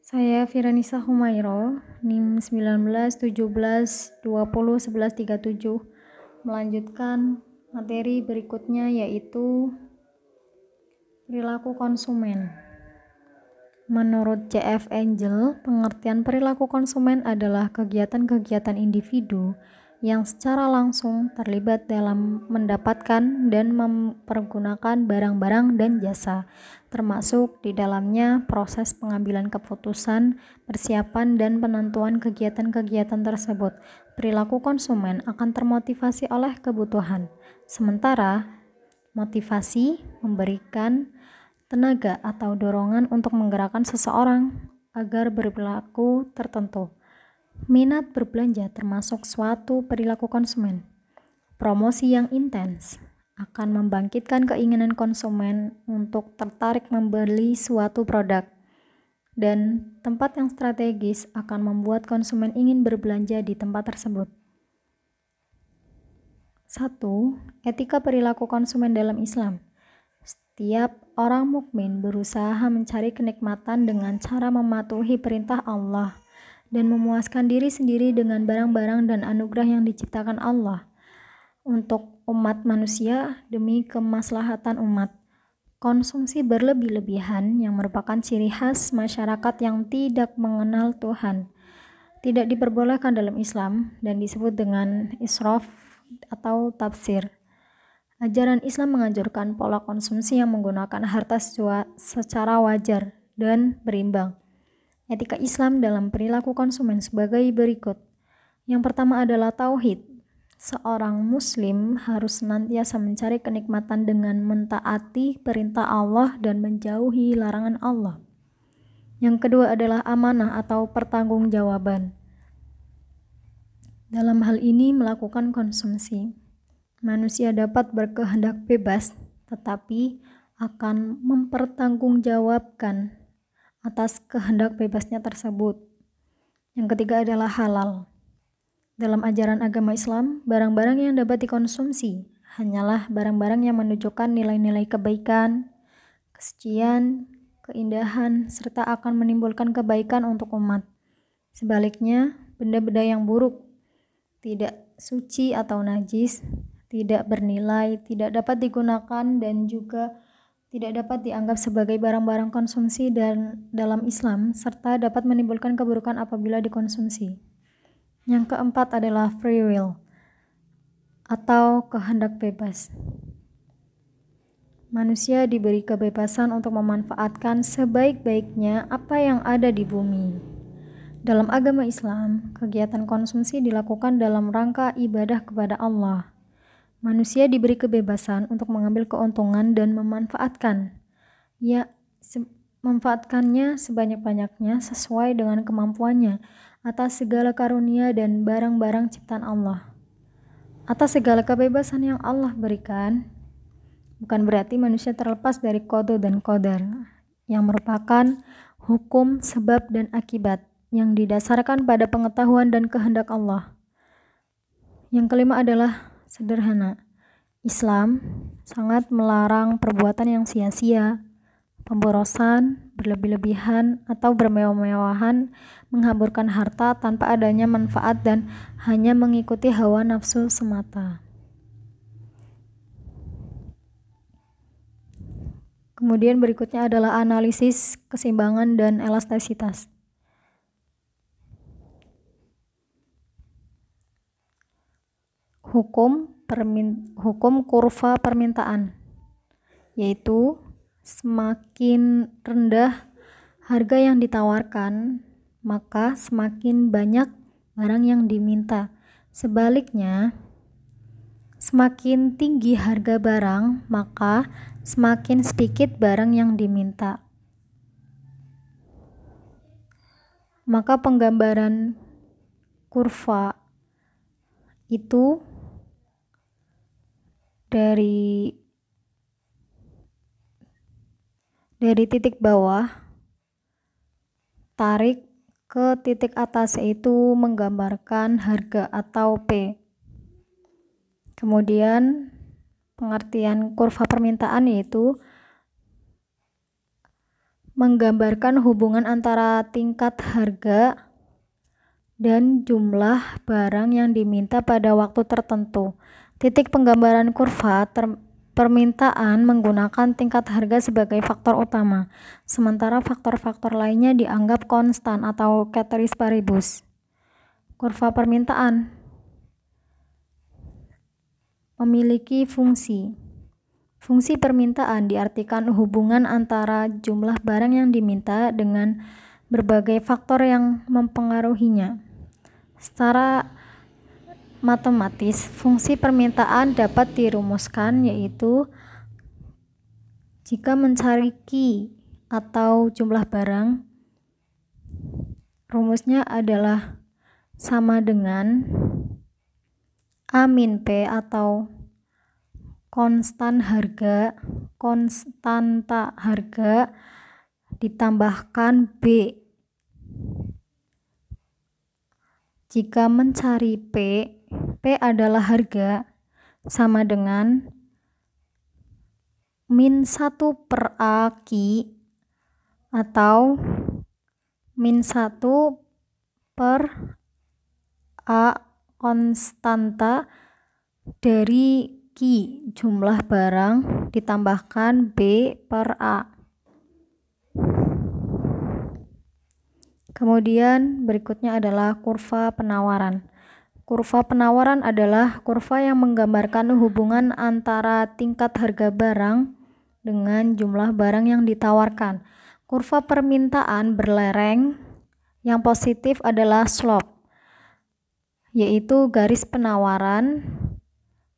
Saya Firanisa Humairo, NIM 1917 20 11 37, melanjutkan materi berikutnya yaitu perilaku konsumen. Menurut CF Angel, pengertian perilaku konsumen adalah kegiatan-kegiatan individu yang secara langsung terlibat dalam mendapatkan dan mempergunakan barang-barang dan jasa, termasuk di dalamnya proses pengambilan keputusan, persiapan, dan penentuan kegiatan-kegiatan tersebut. Perilaku konsumen akan termotivasi oleh kebutuhan, sementara motivasi memberikan tenaga atau dorongan untuk menggerakkan seseorang agar berperilaku tertentu. Minat berbelanja termasuk suatu perilaku konsumen. Promosi yang intens akan membangkitkan keinginan konsumen untuk tertarik membeli suatu produk. Dan tempat yang strategis akan membuat konsumen ingin berbelanja di tempat tersebut. 1. Etika perilaku konsumen dalam Islam. Setiap orang mukmin berusaha mencari kenikmatan dengan cara mematuhi perintah Allah dan memuaskan diri sendiri dengan barang-barang dan anugerah yang diciptakan Allah untuk umat manusia demi kemaslahatan umat. Konsumsi berlebih-lebihan yang merupakan ciri khas masyarakat yang tidak mengenal Tuhan tidak diperbolehkan dalam Islam dan disebut dengan israf atau tafsir. Ajaran Islam menganjurkan pola konsumsi yang menggunakan harta secara wajar dan berimbang Etika Islam dalam perilaku konsumen sebagai berikut. Yang pertama adalah tauhid. Seorang muslim harus senantiasa mencari kenikmatan dengan mentaati perintah Allah dan menjauhi larangan Allah. Yang kedua adalah amanah atau pertanggungjawaban. Dalam hal ini melakukan konsumsi. Manusia dapat berkehendak bebas, tetapi akan mempertanggungjawabkan atas kehendak bebasnya tersebut. Yang ketiga adalah halal. Dalam ajaran agama Islam, barang-barang yang dapat dikonsumsi hanyalah barang-barang yang menunjukkan nilai-nilai kebaikan, kesucian, keindahan, serta akan menimbulkan kebaikan untuk umat. Sebaliknya, benda-benda yang buruk, tidak suci atau najis, tidak bernilai, tidak dapat digunakan, dan juga tidak dapat dianggap sebagai barang-barang konsumsi dan dalam Islam serta dapat menimbulkan keburukan apabila dikonsumsi. Yang keempat adalah free will atau kehendak bebas. Manusia diberi kebebasan untuk memanfaatkan sebaik-baiknya apa yang ada di bumi. Dalam agama Islam, kegiatan konsumsi dilakukan dalam rangka ibadah kepada Allah Manusia diberi kebebasan untuk mengambil keuntungan dan memanfaatkan. Ya, se memanfaatkannya sebanyak-banyaknya sesuai dengan kemampuannya atas segala karunia dan barang-barang ciptaan Allah. Atas segala kebebasan yang Allah berikan, bukan berarti manusia terlepas dari kode dan kodar, yang merupakan hukum sebab dan akibat yang didasarkan pada pengetahuan dan kehendak Allah. Yang kelima adalah sederhana. Islam sangat melarang perbuatan yang sia-sia, pemborosan, berlebih-lebihan, atau bermewah-mewahan, menghamburkan harta tanpa adanya manfaat dan hanya mengikuti hawa nafsu semata. Kemudian berikutnya adalah analisis keseimbangan dan elastisitas. Hukum permin hukum kurva permintaan yaitu semakin rendah harga yang ditawarkan maka semakin banyak barang yang diminta. Sebaliknya semakin tinggi harga barang maka semakin sedikit barang yang diminta. Maka penggambaran kurva itu dari dari titik bawah tarik ke titik atas yaitu menggambarkan harga atau P. Kemudian pengertian kurva permintaan yaitu menggambarkan hubungan antara tingkat harga dan jumlah barang yang diminta pada waktu tertentu. Titik penggambaran kurva permintaan menggunakan tingkat harga sebagai faktor utama, sementara faktor-faktor lainnya dianggap konstan atau ceteris paribus. Kurva permintaan memiliki fungsi. Fungsi permintaan diartikan hubungan antara jumlah barang yang diminta dengan berbagai faktor yang mempengaruhinya. Secara matematis, fungsi permintaan dapat dirumuskan yaitu jika mencari Q atau jumlah barang, rumusnya adalah sama dengan A min P atau konstan harga, konstanta harga ditambahkan B Jika mencari P, P adalah harga sama dengan min 1 per A Ki atau min 1 per A konstanta dari Ki jumlah barang ditambahkan B per A. Kemudian berikutnya adalah kurva penawaran. Kurva penawaran adalah kurva yang menggambarkan hubungan antara tingkat harga barang dengan jumlah barang yang ditawarkan. Kurva permintaan berlereng yang positif adalah slope, yaitu garis penawaran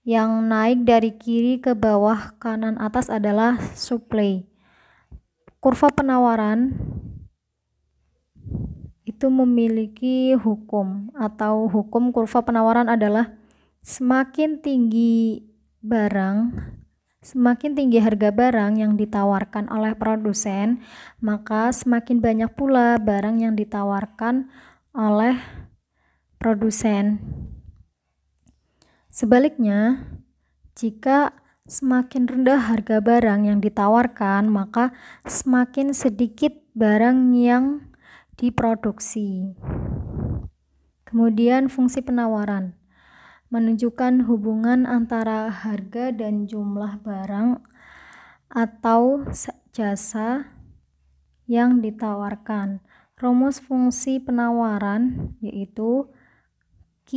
yang naik dari kiri ke bawah kanan atas adalah supply. Kurva penawaran itu memiliki hukum atau hukum kurva penawaran adalah semakin tinggi barang semakin tinggi harga barang yang ditawarkan oleh produsen maka semakin banyak pula barang yang ditawarkan oleh produsen. Sebaliknya jika semakin rendah harga barang yang ditawarkan maka semakin sedikit barang yang diproduksi. Kemudian fungsi penawaran menunjukkan hubungan antara harga dan jumlah barang atau jasa yang ditawarkan. Rumus fungsi penawaran yaitu Q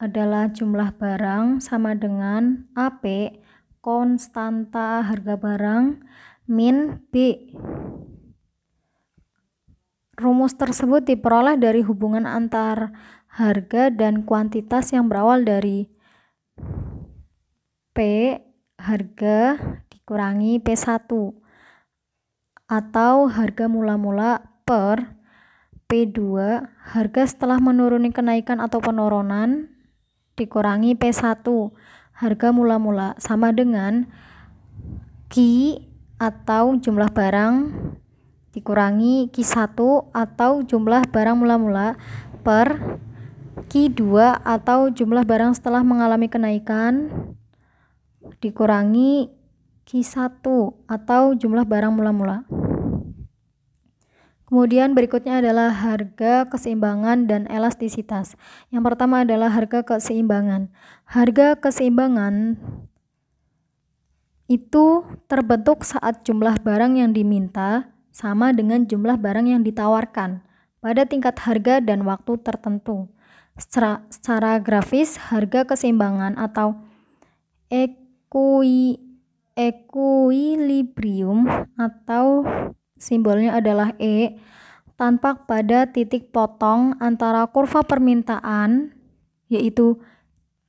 adalah jumlah barang sama dengan AP konstanta harga barang min B Rumus tersebut diperoleh dari hubungan antar harga dan kuantitas yang berawal dari P harga dikurangi P1 atau harga mula-mula per P2 harga setelah menuruni kenaikan atau penurunan dikurangi P1 harga mula-mula sama dengan Q atau jumlah barang dikurangi Q1 atau jumlah barang mula-mula per Q2 atau jumlah barang setelah mengalami kenaikan dikurangi Q1 atau jumlah barang mula-mula. Kemudian berikutnya adalah harga keseimbangan dan elastisitas. Yang pertama adalah harga keseimbangan. Harga keseimbangan itu terbentuk saat jumlah barang yang diminta sama dengan jumlah barang yang ditawarkan pada tingkat harga dan waktu tertentu. Secara, secara grafis, harga keseimbangan atau equi, equilibrium atau simbolnya adalah E tampak pada titik potong antara kurva permintaan yaitu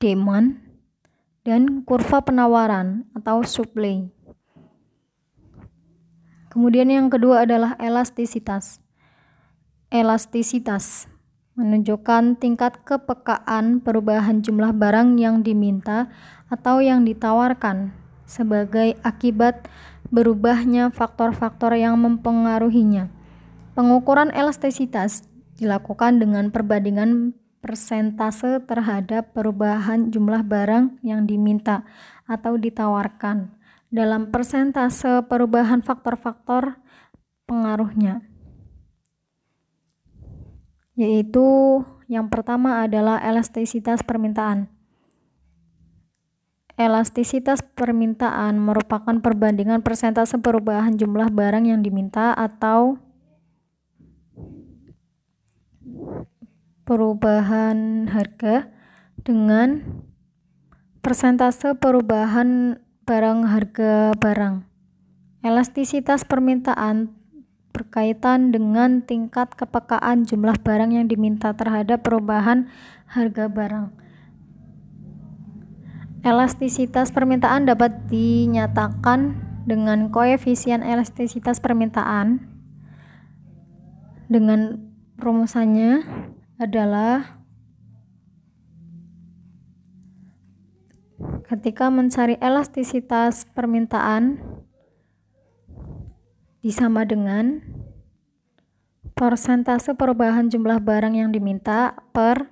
demand dan kurva penawaran atau supply. Kemudian yang kedua adalah elastisitas. Elastisitas menunjukkan tingkat kepekaan perubahan jumlah barang yang diminta atau yang ditawarkan sebagai akibat berubahnya faktor-faktor yang mempengaruhinya. Pengukuran elastisitas dilakukan dengan perbandingan persentase terhadap perubahan jumlah barang yang diminta atau ditawarkan dalam persentase perubahan faktor-faktor pengaruhnya. Yaitu yang pertama adalah elastisitas permintaan. Elastisitas permintaan merupakan perbandingan persentase perubahan jumlah barang yang diminta atau perubahan harga dengan persentase perubahan barang harga barang. Elastisitas permintaan berkaitan dengan tingkat kepekaan jumlah barang yang diminta terhadap perubahan harga barang. Elastisitas permintaan dapat dinyatakan dengan koefisien elastisitas permintaan dengan rumusannya adalah ketika mencari elastisitas permintaan disama dengan persentase perubahan jumlah barang yang diminta per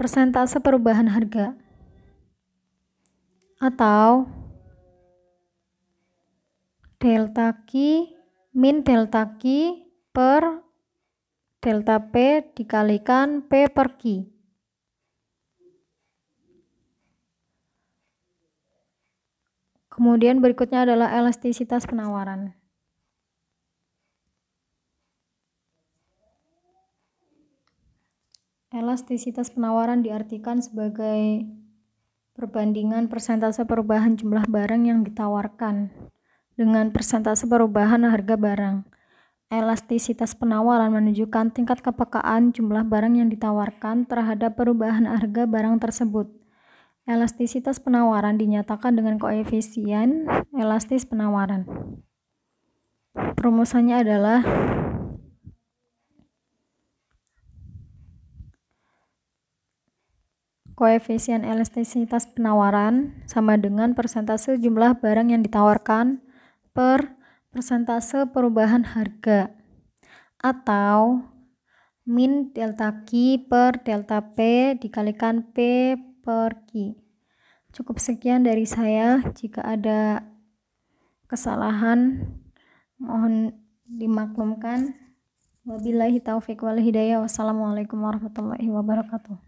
persentase perubahan harga atau delta Q min delta Q per delta P dikalikan P per Q. Kemudian berikutnya adalah elastisitas penawaran. Elastisitas penawaran diartikan sebagai perbandingan persentase perubahan jumlah barang yang ditawarkan dengan persentase perubahan harga barang. Elastisitas penawaran menunjukkan tingkat kepekaan jumlah barang yang ditawarkan terhadap perubahan harga barang tersebut. Elastisitas penawaran dinyatakan dengan koefisien elastis penawaran. Rumusannya adalah koefisien elastisitas penawaran sama dengan persentase jumlah barang yang ditawarkan per persentase perubahan harga atau min delta Q per delta P dikalikan P per Q. Cukup sekian dari saya. Jika ada kesalahan, mohon dimaklumkan. Wabillahi taufiq wal hidayah. Wassalamualaikum warahmatullahi wabarakatuh.